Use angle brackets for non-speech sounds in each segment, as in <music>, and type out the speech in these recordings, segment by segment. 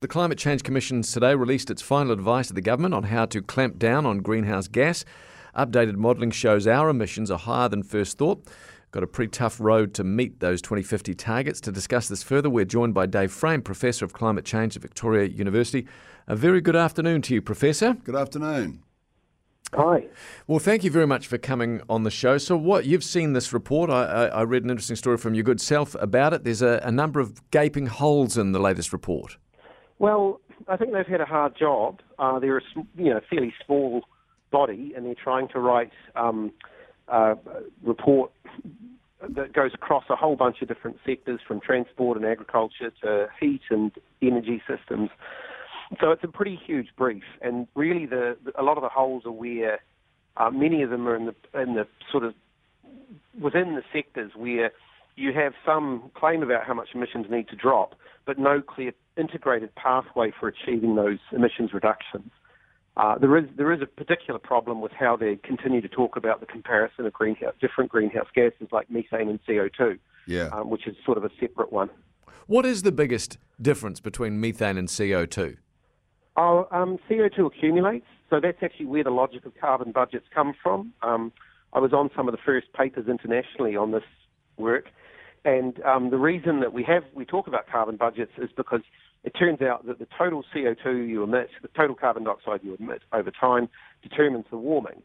The Climate Change Commission today released its final advice to the government on how to clamp down on greenhouse gas. Updated modelling shows our emissions are higher than first thought. Got a pretty tough road to meet those 2050 targets. To discuss this further, we're joined by Dave Frame, Professor of Climate Change at Victoria University. A very good afternoon to you, Professor. Good afternoon. Hi. Well, thank you very much for coming on the show. So, what you've seen this report? I, I, I read an interesting story from your good self about it. There's a, a number of gaping holes in the latest report. Well, I think they've had a hard job. Uh, they're a you know fairly small body, and they're trying to write um, a report that goes across a whole bunch of different sectors, from transport and agriculture to heat and energy systems. So it's a pretty huge brief, and really, the a lot of the holes are where uh, many of them are in the in the sort of within the sectors where you have some claim about how much emissions need to drop, but no clear integrated pathway for achieving those emissions reductions. Uh, there is there is a particular problem with how they continue to talk about the comparison of greenhouse, different greenhouse gases like methane and CO2, yeah. um, which is sort of a separate one. What is the biggest difference between methane and CO2? Oh, um, CO2 accumulates, so that's actually where the logic of carbon budgets come from. Um, I was on some of the first papers internationally on this work, and um, the reason that we have we talk about carbon budgets is because it turns out that the total CO2 you emit, the total carbon dioxide you emit over time, determines the warming.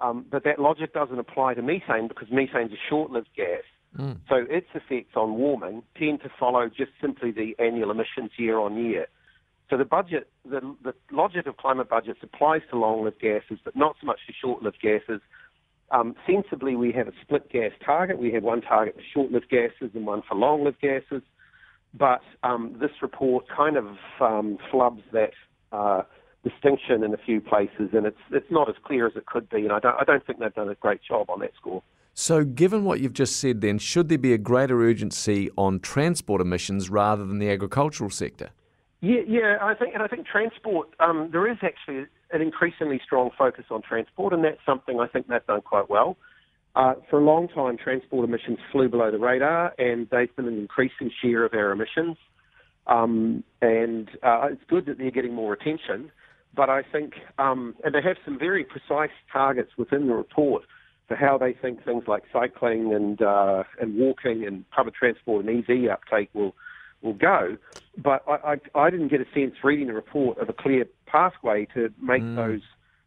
Um, but that logic doesn't apply to methane because methane is a short-lived gas. Mm. So its effects on warming tend to follow just simply the annual emissions year on year. So the budget, the, the logic of climate budgets applies to long-lived gases, but not so much to short-lived gases. Um, sensibly, we have a split gas target. We have one target for short-lived gases and one for long-lived gases. But um, this report kind of um, flubs that uh, distinction in a few places, and it's it's not as clear as it could be. And I don't I don't think they've done a great job on that score. So, given what you've just said, then should there be a greater urgency on transport emissions rather than the agricultural sector? Yeah, yeah, I think, and I think transport. Um, there is actually an increasingly strong focus on transport, and that's something I think they've done quite well. Uh, for a long time, transport emissions flew below the radar, and they've been an increasing share of our emissions. Um, and uh, it's good that they're getting more attention, but I think, um, and they have some very precise targets within the report for how they think things like cycling and uh, and walking and public transport and EV uptake will will go. But I, I, I didn't get a sense reading the report of a clear pathway to make mm. those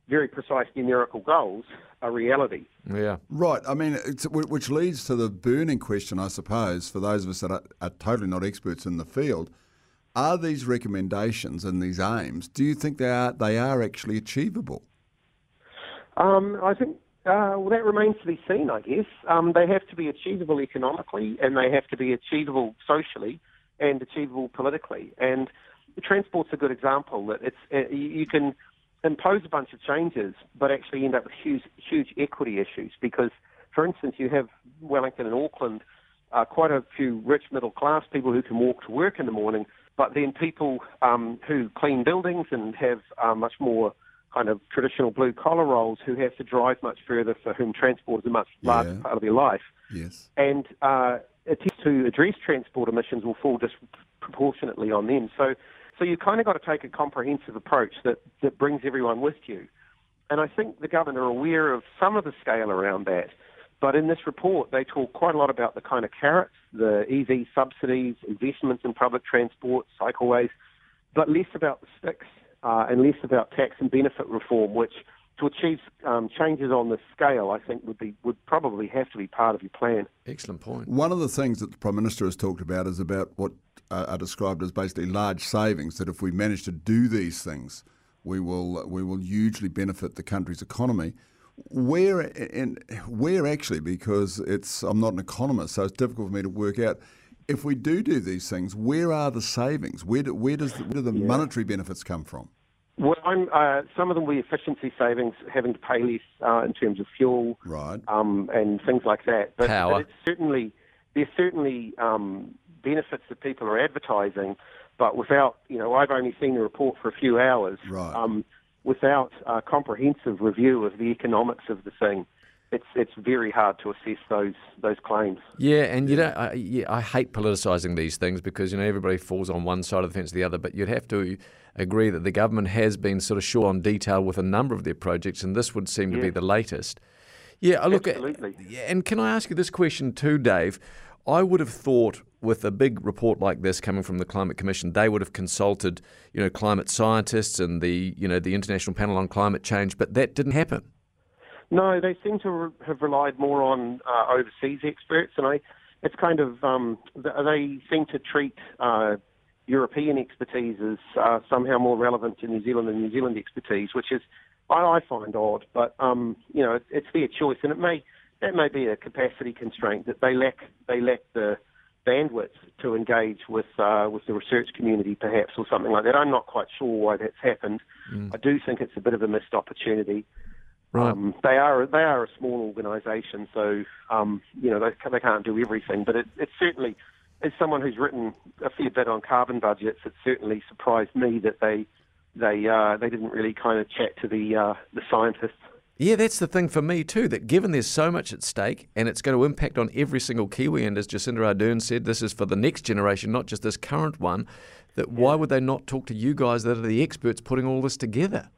very precise numerical goals a reality. Yeah. Right. I mean, which leads to the burning question, I suppose, for those of us that are, are, totally not experts in the field. Are these recommendations and these aims, do you think they are, they are actually achievable? Um, I think, uh, well, that remains to be seen, I guess. Um, they have to be achievable economically and they have to be achievable socially and achievable politically. And transport's a good example that it's, uh, you can impose a bunch of changes, but actually end up with huge, huge equity issues. Because, for instance, you have Wellington and Auckland, uh, quite a few rich middle class people who can walk to work in the morning, but then people um, who clean buildings and have uh, much more kind of traditional blue collar roles who have to drive much further, for whom transport is a much larger yeah. part of their life. Yes. And uh, to address transport emissions will fall disproportionately on them. So so you kind of got to take a comprehensive approach that, that brings everyone with you. And I think the government are aware of some of the scale around that. But in this report, they talk quite a lot about the kind of carrots, the EV subsidies, investments in public transport, cycleways, but less about the sticks uh, and less about tax and benefit reform, which to achieve um, changes on this scale, I think would be would probably have to be part of your plan. Excellent point. One of the things that the Prime Minister has talked about is about what uh, are described as basically large savings. That if we manage to do these things, we will we will hugely benefit the country's economy. Where and where actually, because it's I'm not an economist, so it's difficult for me to work out. If we do do these things, where are the savings? Where do, where does the, where do the yeah. monetary benefits come from? Well, uh, some of them will be efficiency savings, having to pay less uh, in terms of fuel, right, um, and things like that. But, Power. but it's certainly there's certainly um, benefits that people are advertising, but without, you know, I've only seen the report for a few hours. Right. Um, without a comprehensive review of the economics of the thing, it's it's very hard to assess those those claims. Yeah, and you know, I, yeah, I hate politicising these things because you know everybody falls on one side of the fence or the other. But you'd have to agree that the government has been sort of short on detail with a number of their projects, and this would seem to be the latest. Yeah, I look Absolutely. And can I ask you this question too, Dave? I would have thought with a big report like this coming from the Climate Commission, they would have consulted, you know, climate scientists and the, you know, the International Panel on Climate Change, but that didn't happen. No, they seem to re- have relied more on uh, overseas experts, and I, it's kind of um, they seem to treat uh, European expertise as uh, somehow more relevant to New Zealand than New Zealand expertise, which is I, I find odd. But um, you know, it's, it's their choice, and it may that may be a capacity constraint that they lack they lack the bandwidth to engage with uh, with the research community, perhaps, or something like that. I'm not quite sure why that's happened. Mm. I do think it's a bit of a missed opportunity. Right. Um, they are they are a small organisation, so um, you know they, they can't do everything. But it, it certainly, as someone who's written a fair bit on carbon budgets, it certainly surprised me that they they uh, they didn't really kind of chat to the uh, the scientists. Yeah, that's the thing for me too. That given there's so much at stake and it's going to impact on every single Kiwi, and as Jacinda Ardern said, this is for the next generation, not just this current one. That yeah. why would they not talk to you guys that are the experts putting all this together?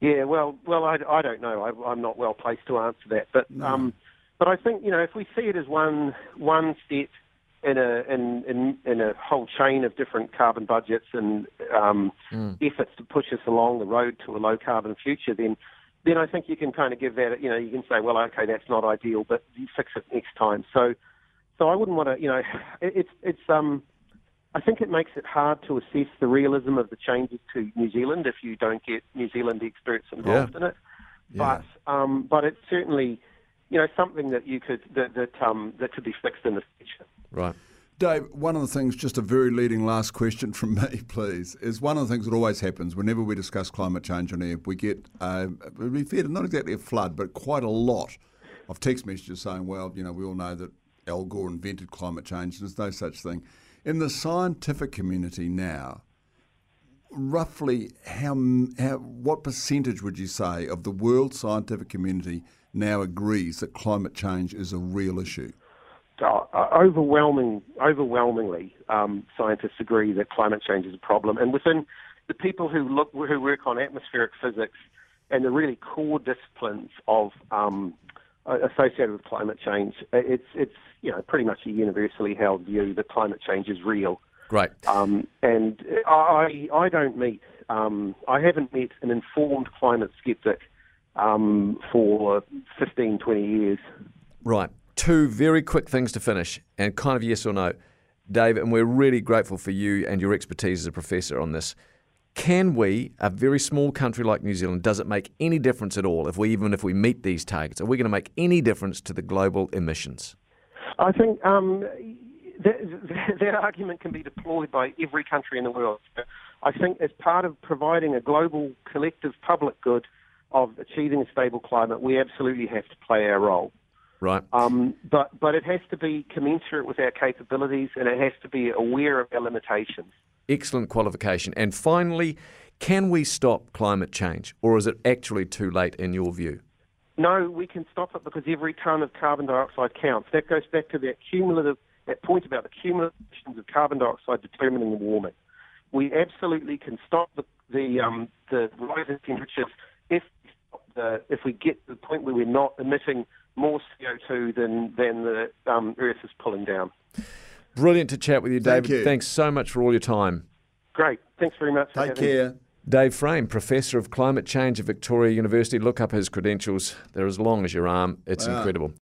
Yeah, well, well, I, I don't know. I, am not well placed to answer that, but no. um, but I think you know if we see it as one one step in a in in, in a whole chain of different carbon budgets and um, mm. efforts to push us along the road to a low carbon future, then then I think you can kind of give that. You know, you can say, well, okay, that's not ideal, but you fix it next time. So so I wouldn't want to. You know, it, it's it's um I think it makes it hard to assess the realism of the changes to New Zealand if you don't get New Zealand experts involved yeah. in it. Yeah. But um, but it's certainly you know something that you could that that um, that could be fixed in the future. Right. Dave, one of the things, just a very leading last question from <laughs> me, please, is one of the things that always happens whenever we discuss climate change on air, we get, uh, we fed not exactly a flood, but quite a lot of text messages saying, well, you know, we all know that Al Gore invented climate change, there's no such thing. In the scientific community now, roughly how, how what percentage would you say of the world scientific community now agrees that climate change is a real issue? Uh, overwhelming, overwhelmingly, um, scientists agree that climate change is a problem, and within the people who look who work on atmospheric physics and the really core disciplines of um, associated with climate change, it's it's you know pretty much a universally held view that climate change is real. Right. Um, and I I don't meet um, I haven't met an informed climate skeptic um, for 15, 20 years. Right. Two very quick things to finish, and kind of yes or no, Dave. And we're really grateful for you and your expertise as a professor on this. Can we, a very small country like New Zealand, does it make any difference at all if we even if we meet these targets? Are we going to make any difference to the global emissions? I think um, that, that, argument can be deployed by every country in the world. I think as part of providing a global collective public good of achieving a stable climate, we absolutely have to play our role. Right. Um, but but it has to be commensurate with our capabilities, and it has to be aware of our limitations. Excellent qualification. And finally, can we stop climate change, or is it actually too late in your view? No, we can stop it because every tonne of carbon dioxide counts. That goes back to that cumulative that point about the cumulative emissions of carbon dioxide determining the warming. We absolutely can stop the the, um, the rise in temperatures if the, if we get to the point where we're not emitting more CO2 than than the um, Earth is pulling down. Brilliant to chat with you, David. Thank you. Thanks so much for all your time. Great. Thanks very much. Take care. Dave Frame, Professor of Climate Change at Victoria University. Look up his credentials. They're as long as your arm. It's wow. incredible.